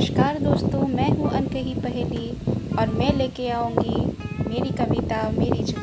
नमस्कार दोस्तों मैं हूँ अनकही पहेली और मैं लेके आऊँगी मेरी कविता मेरी जुबानी